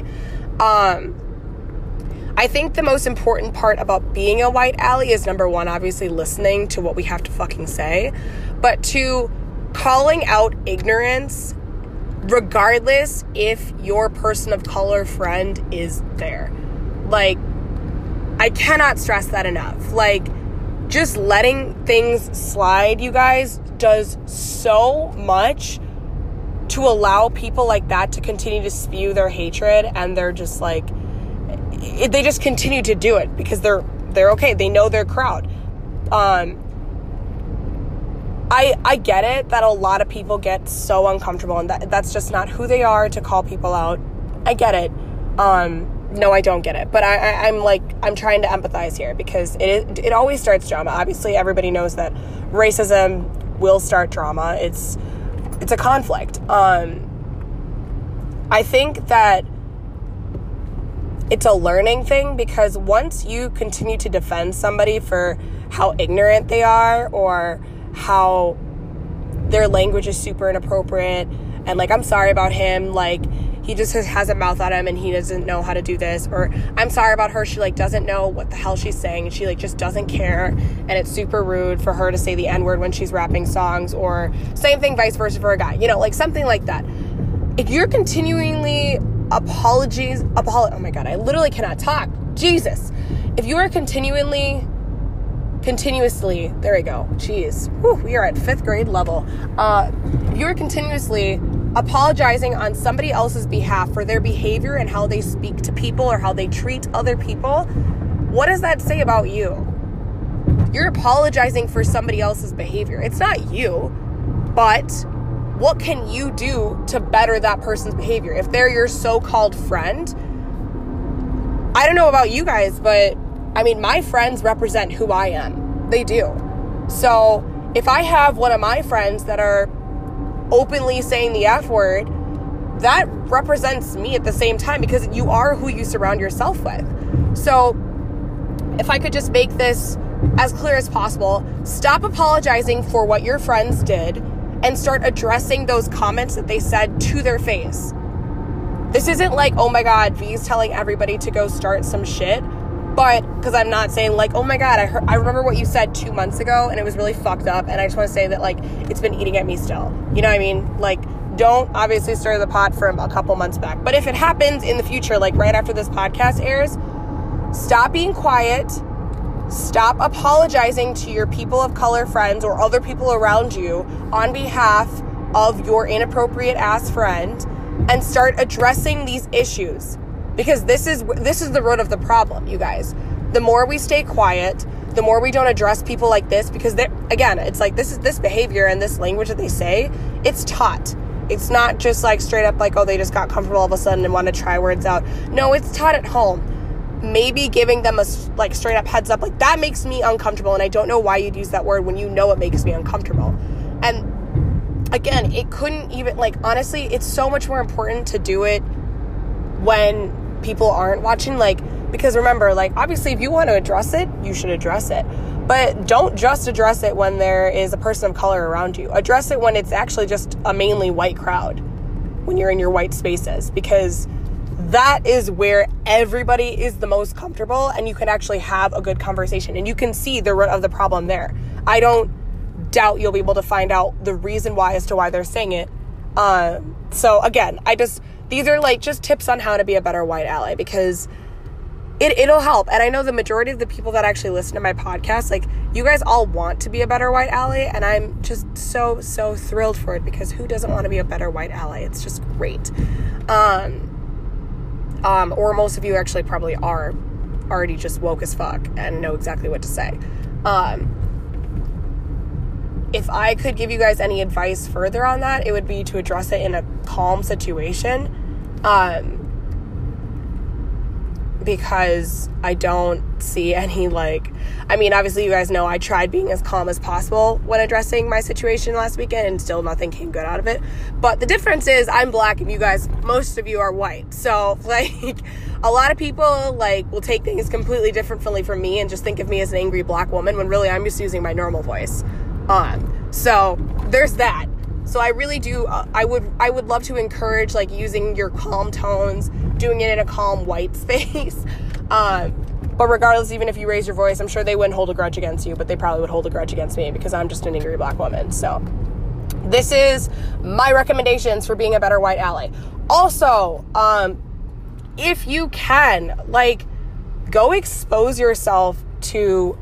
Um, I think the most important part about being a white ally is number one, obviously listening to what we have to fucking say, but two, calling out ignorance regardless if your person of color friend is there. Like, I cannot stress that enough. Like, just letting things slide, you guys, does so much to allow people like that to continue to spew their hatred and they're just like it, they just continue to do it because they're they're okay they know their crowd um I I get it that a lot of people get so uncomfortable and that that's just not who they are to call people out. I get it. Um no, I don't get it. But I, am like I'm trying to empathize here because it it always starts drama. Obviously, everybody knows that racism will start drama. It's it's a conflict. Um I think that it's a learning thing because once you continue to defend somebody for how ignorant they are or how their language is super inappropriate and like I'm sorry about him like he just has, has a mouth on him and he doesn't know how to do this. Or I'm sorry about her she like doesn't know what the hell she's saying. She like just doesn't care. And it's super rude for her to say the n word when she's rapping songs or same thing vice versa for a guy you know like something like that. If you're continually apologies apolo- oh my god I literally cannot talk. Jesus. If you are continually continuously, there we go. Jeez, Whew, we are at fifth grade level. Uh, if you're continuously apologizing on somebody else's behalf for their behavior and how they speak to people or how they treat other people. What does that say about you? You're apologizing for somebody else's behavior. It's not you, but what can you do to better that person's behavior? If they're your so called friend, I don't know about you guys, but I mean, my friends represent who I am. They do. So if I have one of my friends that are openly saying the F word, that represents me at the same time because you are who you surround yourself with. So if I could just make this as clear as possible, stop apologizing for what your friends did and start addressing those comments that they said to their face. This isn't like, oh my God, V's telling everybody to go start some shit. But because I'm not saying like, oh my god, I heard, I remember what you said two months ago, and it was really fucked up, and I just want to say that like it's been eating at me still. You know what I mean? Like, don't obviously stir the pot from a couple months back. But if it happens in the future, like right after this podcast airs, stop being quiet. Stop apologizing to your people of color friends or other people around you on behalf of your inappropriate ass friend and start addressing these issues because this is this is the root of the problem you guys. The more we stay quiet the more we don't address people like this because they again it's like this is this behavior and this language that they say it's taught. It's not just like straight up like oh they just got comfortable all of a sudden and want to try words out. No it's taught at home. Maybe giving them a like straight up heads up like that makes me uncomfortable and i don't know why you'd use that word when you know it makes me uncomfortable. And again it couldn't even like honestly it's so much more important to do it when people aren't watching like because remember like obviously if you want to address it you should address it. But don't just address it when there is a person of color around you. Address it when it's actually just a mainly white crowd when you're in your white spaces because that is where everybody is the most comfortable and you can actually have a good conversation and you can see the root of the problem there. I don't doubt you'll be able to find out the reason why as to why they're saying it um, so again i just these are like just tips on how to be a better white ally because it, it'll help. And I know the majority of the people that actually listen to my podcast, like you guys all want to be a better white ally. And I'm just so, so thrilled for it because who doesn't want to be a better white ally? It's just great. Um, um, or most of you actually probably are already just woke as fuck and know exactly what to say. Um, if I could give you guys any advice further on that, it would be to address it in a calm situation. Um, because I don't see any like I mean obviously you guys know I tried being as calm as possible when addressing my situation last weekend and still nothing came good out of it. But the difference is I'm black and you guys most of you are white. So like a lot of people like will take things completely differently from me and just think of me as an angry black woman when really I'm just using my normal voice. Um so there's that. So I really do uh, I would I would love to encourage like using your calm tones doing it in a calm white space. Um, but regardless, even if you raise your voice, I'm sure they wouldn't hold a grudge against you, but they probably would hold a grudge against me because I'm just an angry black woman. So, this is my recommendations for being a better white ally. Also, um, if you can, like, go expose yourself to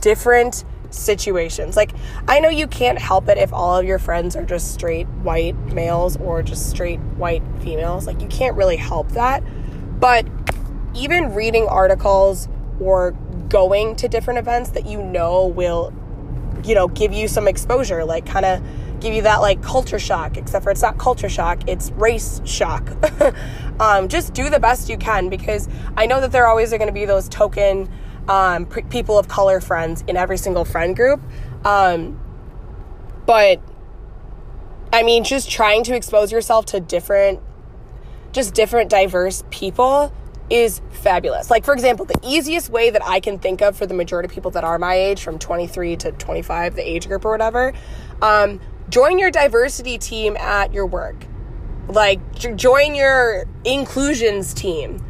different situations. Like, I know you can't help it if all of your friends are just straight white males or just straight white females. Like, you can't really help that. But even reading articles or going to different events that you know will, you know, give you some exposure, like, kind of give you that like culture shock, except for it's not culture shock, it's race shock. um, just do the best you can because I know that there always are going to be those token um, people of color friends in every single friend group. Um, but I mean, just trying to expose yourself to different, just different diverse people is fabulous. Like, for example, the easiest way that I can think of for the majority of people that are my age, from 23 to 25, the age group or whatever, um, join your diversity team at your work. Like, join your inclusions team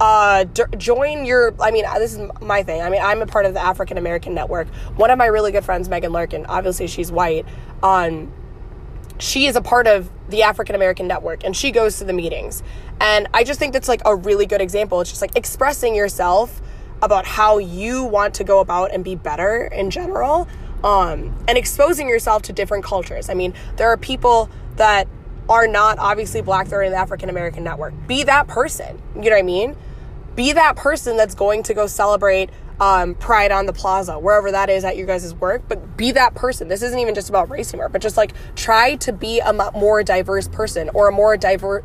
uh, d- join your i mean this is my thing. I mean i'm a part of the african american network. One of my really good friends megan larkin obviously she's white um, she is a part of the african american network and she goes to the meetings. And i just think that's like a really good example. It's just like expressing yourself about how you want to go about and be better in general um, and exposing yourself to different cultures. I mean there are people that are not obviously black they're in the african american network. Be that person. You know what i mean be that person that's going to go celebrate um, Pride on the Plaza, wherever that is at your guys' work, but be that person. This isn't even just about race anymore, but just like try to be a more diverse person or a more diverse,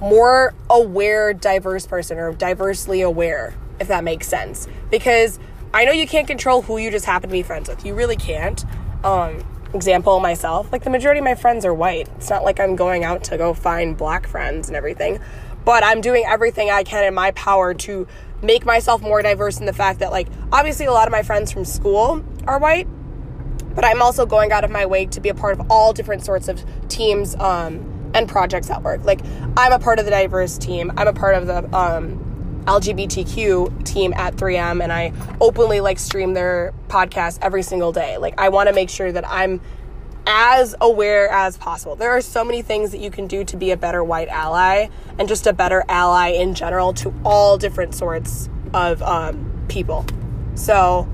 more aware, diverse person or diversely aware, if that makes sense. Because I know you can't control who you just happen to be friends with. You really can't. Um, example, myself, like the majority of my friends are white. It's not like I'm going out to go find black friends and everything but I'm doing everything I can in my power to make myself more diverse in the fact that, like, obviously, a lot of my friends from school are white, but I'm also going out of my way to be a part of all different sorts of teams um, and projects at work. Like, I'm a part of the diverse team, I'm a part of the um, LGBTQ team at 3M, and I openly like stream their podcast every single day. Like, I want to make sure that I'm as aware as possible. There are so many things that you can do to be a better white ally and just a better ally in general to all different sorts of um, people. So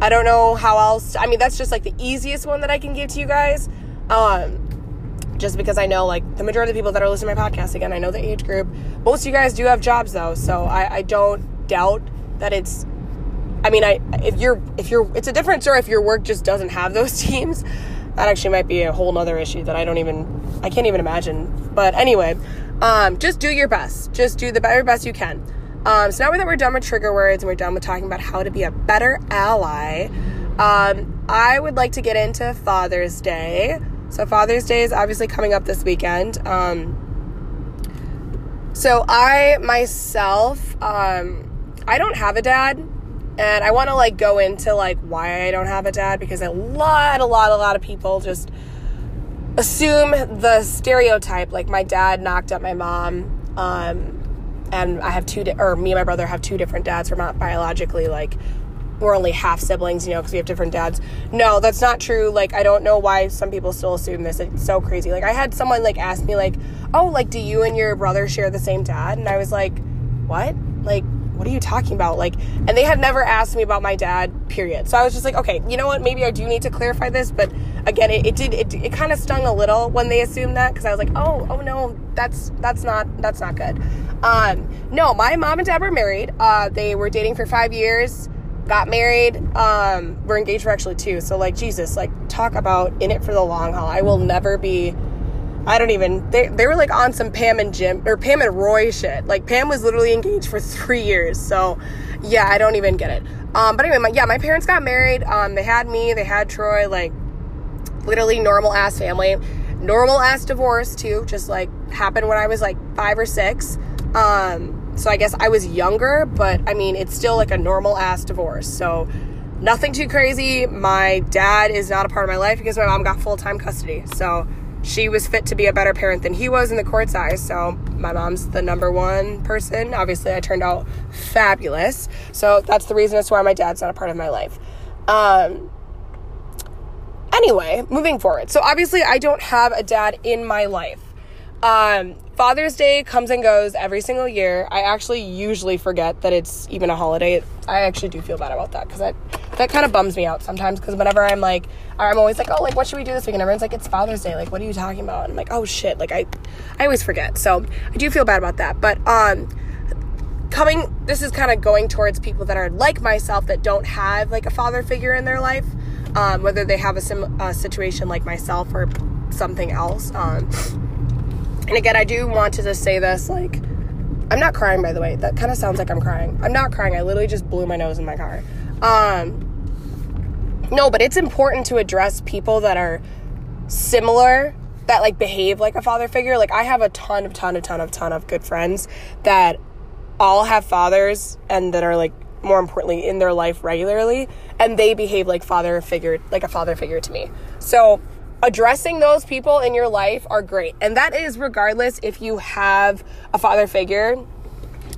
I don't know how else. I mean, that's just like the easiest one that I can give to you guys. Um, just because I know like the majority of the people that are listening to my podcast, again, I know the age group. Most of you guys do have jobs though, so I, I don't doubt that it's I mean, I if you're if you're it's a different story if your work just doesn't have those teams that actually might be a whole nother issue that I don't even I can't even imagine. But anyway, um, just do your best. Just do the very best you can. Um, so now that we're done with trigger words and we're done with talking about how to be a better ally, um, I would like to get into Father's Day. So Father's Day is obviously coming up this weekend. Um, so I myself, um, I don't have a dad and I want to like go into like why I don't have a dad because a lot, a lot, a lot of people just assume the stereotype like my dad knocked up my mom. Um, and I have two, di- or me and my brother have two different dads. We're not biologically like we're only half siblings, you know, because we have different dads. No, that's not true. Like, I don't know why some people still assume this. It's so crazy. Like, I had someone like ask me, like, oh, like, do you and your brother share the same dad? And I was like, what? Like, what are you talking about? Like, and they had never asked me about my dad, period. So I was just like, okay, you know what? Maybe I do need to clarify this. But again, it, it did, it, it kind of stung a little when they assumed that because I was like, oh, oh no, that's, that's not, that's not good. Um, no, my mom and dad were married. Uh, they were dating for five years, got married. Um, we're engaged for actually two. So like, Jesus, like talk about in it for the long haul. I will never be I don't even they they were like on some Pam and Jim or Pam and Roy shit. Like Pam was literally engaged for three years. So yeah, I don't even get it. Um, but anyway, my, yeah, my parents got married. Um, they had me, they had Troy, like literally normal ass family, normal ass divorce too. Just like happened when I was like five or six. Um, so I guess I was younger, but I mean it's still like a normal ass divorce. So nothing too crazy. My dad is not a part of my life because my mom got full time custody. So she was fit to be a better parent than he was in the court's eyes. So my mom's the number one person. Obviously, I turned out fabulous. So that's the reason as to why my dad's not a part of my life. Um, anyway, moving forward. So obviously, I don't have a dad in my life. Um, Father's Day comes and goes every single year. I actually usually forget that it's even a holiday. I actually do feel bad about that because that that kind of bums me out sometimes. Because whenever I'm like, I'm always like, oh, like what should we do this week? And everyone's like, it's Father's Day. Like, what are you talking about? And I'm like, oh shit. Like I, I always forget. So I do feel bad about that. But um, coming, this is kind of going towards people that are like myself that don't have like a father figure in their life, um, whether they have a sim- a situation like myself or something else. Um and again, I do want to just say this like, I'm not crying, by the way. That kind of sounds like I'm crying. I'm not crying. I literally just blew my nose in my car. Um, no, but it's important to address people that are similar, that like behave like a father figure. Like, I have a ton of, ton of, ton of, ton of good friends that all have fathers and that are like, more importantly, in their life regularly, and they behave like father figure, like a father figure to me. So, addressing those people in your life are great. And that is regardless if you have a father figure,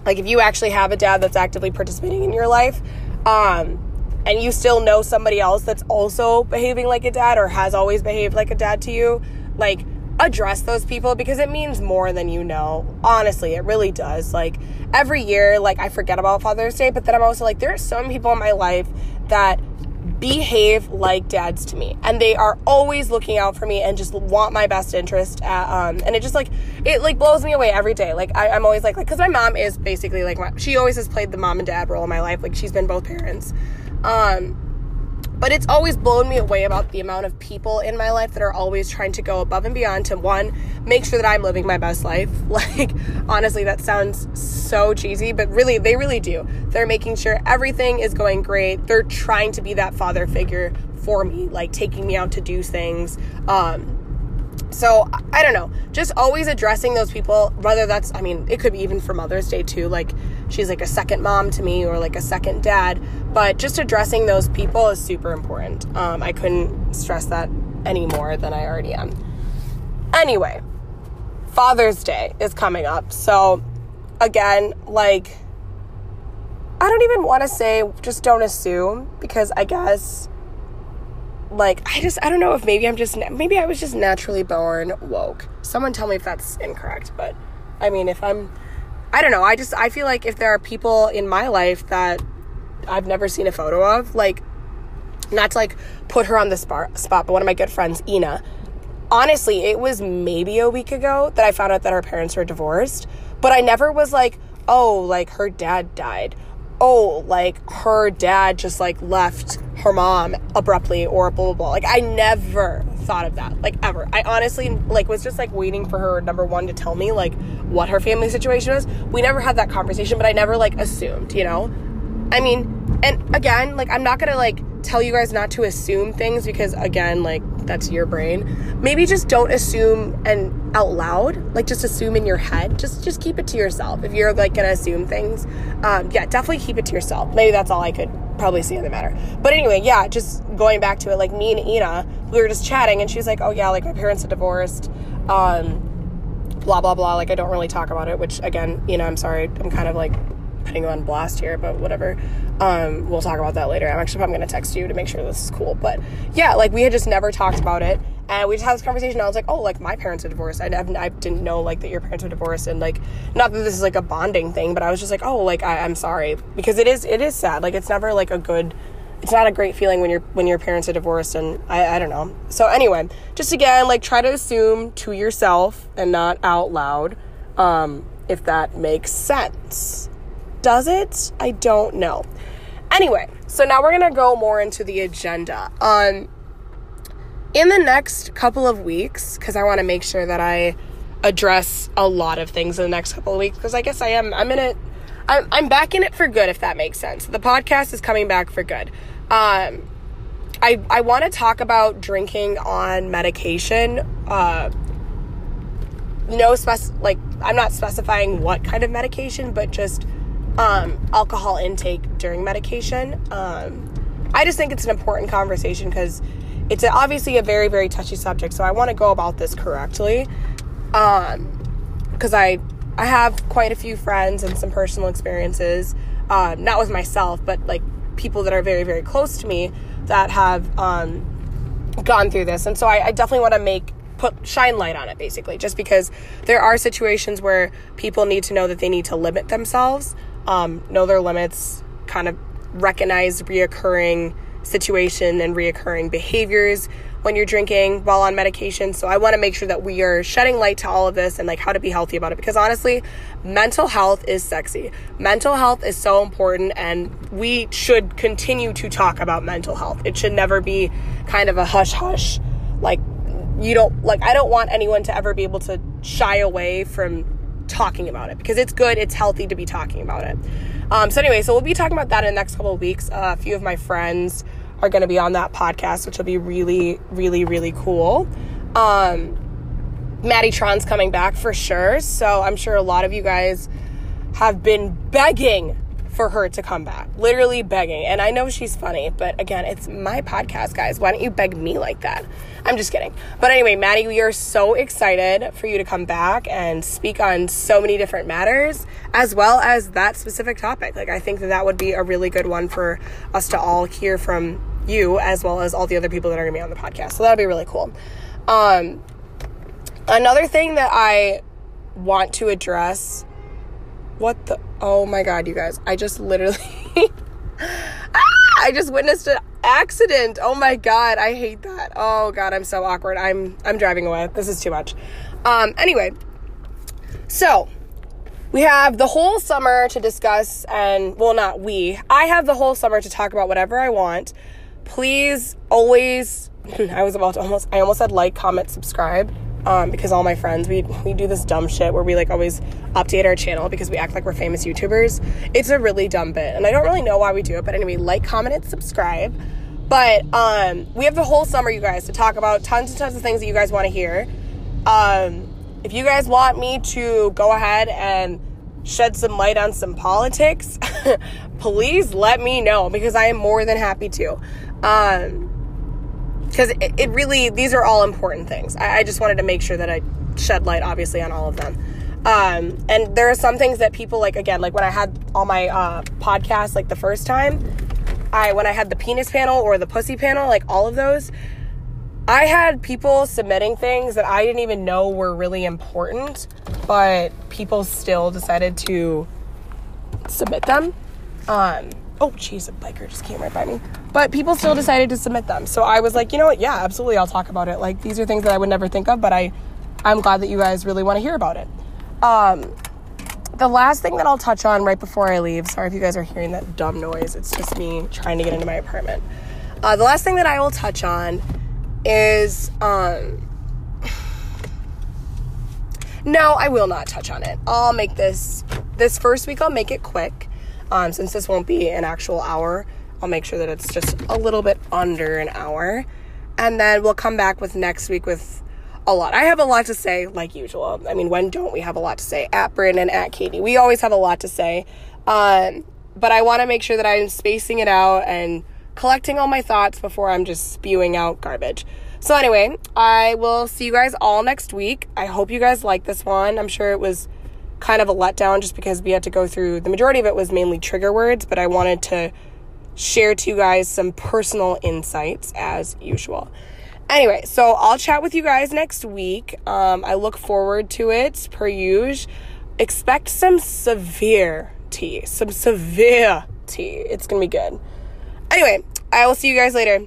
like if you actually have a dad that's actively participating in your life, um, and you still know somebody else that's also behaving like a dad or has always behaved like a dad to you, like address those people because it means more than you know. Honestly, it really does. Like every year, like I forget about Father's Day, but then I'm also like, there are so many people in my life that behave like dads to me. And they are always looking out for me and just want my best interest at, um and it just like it like blows me away every day. Like I, am always like like because my mom is basically like my, she always has played the mom and dad role in my life. Like she's been both parents. Um but it's always blown me away about the amount of people in my life that are always trying to go above and beyond to one, make sure that I'm living my best life. Like, honestly, that sounds so cheesy, but really, they really do. They're making sure everything is going great. They're trying to be that father figure for me, like taking me out to do things. Um, so I don't know, just always addressing those people, whether that's, I mean, it could be even for Mother's Day too. Like, she's like a second mom to me or like a second dad, but just addressing those people is super important. Um, I couldn't stress that any more than I already am. Anyway, Father's Day is coming up. So, again, like, I don't even want to say just don't assume because I guess like I just I don't know if maybe I'm just maybe I was just naturally born woke. Someone tell me if that's incorrect, but I mean if I'm I don't know, I just I feel like if there are people in my life that I've never seen a photo of, like not to like put her on the spot, but one of my good friends, Ina, honestly, it was maybe a week ago that I found out that her parents were divorced, but I never was like, "Oh, like her dad died." Oh, like her dad just like left her mom abruptly or blah blah blah. Like I never thought of that. Like ever. I honestly like was just like waiting for her number one to tell me like what her family situation was. We never had that conversation, but I never like assumed, you know? I mean, and again, like I'm not gonna like tell you guys not to assume things because again, like that's your brain. Maybe just don't assume and out loud. Like just assume in your head. Just just keep it to yourself. If you're like gonna assume things, um, yeah, definitely keep it to yourself. Maybe that's all I could probably see in the matter. But anyway, yeah, just going back to it, like me and Ina, we were just chatting, and she's like, "Oh yeah, like my parents are divorced." Um, blah blah blah. Like I don't really talk about it. Which again, you know, I'm sorry. I'm kind of like putting on blast here, but whatever. Um, we'll talk about that later. I'm actually probably gonna text you to make sure this is cool. But yeah, like we had just never talked about it, and we just had this conversation. I was like, oh, like my parents are divorced. I, I didn't know like that your parents are divorced, and like not that this is like a bonding thing, but I was just like, oh, like I, I'm sorry because it is it is sad. Like it's never like a good it's not a great feeling when your when your parents are divorced and I, I don't know so anyway just again like try to assume to yourself and not out loud um, if that makes sense does it? I don't know. Anyway, so now we're gonna go more into the agenda. Um, in the next couple of weeks, because I want to make sure that I address a lot of things in the next couple of weeks, because I guess I am, I'm in it, I'm, I'm back in it for good, if that makes sense. The podcast is coming back for good. Um, I, I want to talk about drinking on medication. Uh, no spec like I'm not specifying what kind of medication, but just um, alcohol intake during medication. Um, I just think it's an important conversation because it's obviously a very very touchy subject. So I want to go about this correctly, because um, I I have quite a few friends and some personal experiences, um, not with myself, but like people that are very very close to me that have um, gone through this, and so I, I definitely want to make put shine light on it basically just because there are situations where people need to know that they need to limit themselves um, know their limits kind of recognize reoccurring situation and reoccurring behaviors when you're drinking while on medication. So I want to make sure that we are shedding light to all of this and like how to be healthy about it because honestly, mental health is sexy. Mental health is so important and we should continue to talk about mental health. It should never be kind of a hush hush like you don't like I don't want anyone to ever be able to shy away from talking about it because it's good, it's healthy to be talking about it. Um, so anyway, so we'll be talking about that in the next couple of weeks. Uh, a few of my friends are going to be on that podcast, which will be really, really, really cool. Um, Maddie Tron's coming back for sure. So I'm sure a lot of you guys have been begging for her to come back, literally begging. And I know she's funny, but again, it's my podcast, guys. Why don't you beg me like that? I'm just kidding. But anyway, Maddie, we are so excited for you to come back and speak on so many different matters, as well as that specific topic. Like, I think that that would be a really good one for us to all hear from you, as well as all the other people that are going to be on the podcast. So that would be really cool. Um, another thing that I want to address what the? Oh my god, you guys. I just literally. ah, I just witnessed an accident. Oh my god, I hate that. Oh god, I'm so awkward. I'm I'm driving away. This is too much. Um anyway. So, we have the whole summer to discuss and well not we. I have the whole summer to talk about whatever I want. Please always I was about to almost I almost said like, comment, subscribe um, because all my friends we we do this dumb shit where we like always update our channel because we act like we're famous YouTubers. It's a really dumb bit, and I don't really know why we do it, but anyway, like, comment, and subscribe. But um, we have the whole summer, you guys, to talk about tons and tons of things that you guys want to hear. Um, if you guys want me to go ahead and shed some light on some politics, please let me know because I am more than happy to. Um, because it, it, really these are all important things. I, I, just wanted to make sure that i shed light obviously on all of them. Um, and there are some things that people like again like when i had all my uh, podcasts like the first time i when i had the penis panel or the pussy panel like all of those i had people submitting things that i didn't even know were really important but people still decided to submit them. Um, oh jeez a biker just came right by me. But people still decided to submit them. So i was like you know what? Yeah absolutely i'll talk about it. Like these are things that i would never think of but i i'm glad that you guys really want to hear about it. Um the last thing that i'll touch on right before i leave sorry if you guys are hearing that dumb noise it's just me trying to get into my apartment. Uh, the last thing that i will touch on is um no i will not touch on it. I'll make this this first week i'll make it quick um, since this won't be an actual hour, I'll make sure that it's just a little bit under an hour. And then we'll come back with next week with a lot. I have a lot to say, like usual. I mean, when don't we have a lot to say? At Brandon, at Katie. We always have a lot to say. Um, but I want to make sure that I'm spacing it out and collecting all my thoughts before I'm just spewing out garbage. So, anyway, I will see you guys all next week. I hope you guys like this one. I'm sure it was kind of a letdown just because we had to go through the majority of it was mainly trigger words, but I wanted to share to you guys some personal insights as usual. Anyway, so I'll chat with you guys next week. Um, I look forward to it per usual. Expect some severe tea, some severe tea. It's gonna be good. Anyway, I will see you guys later.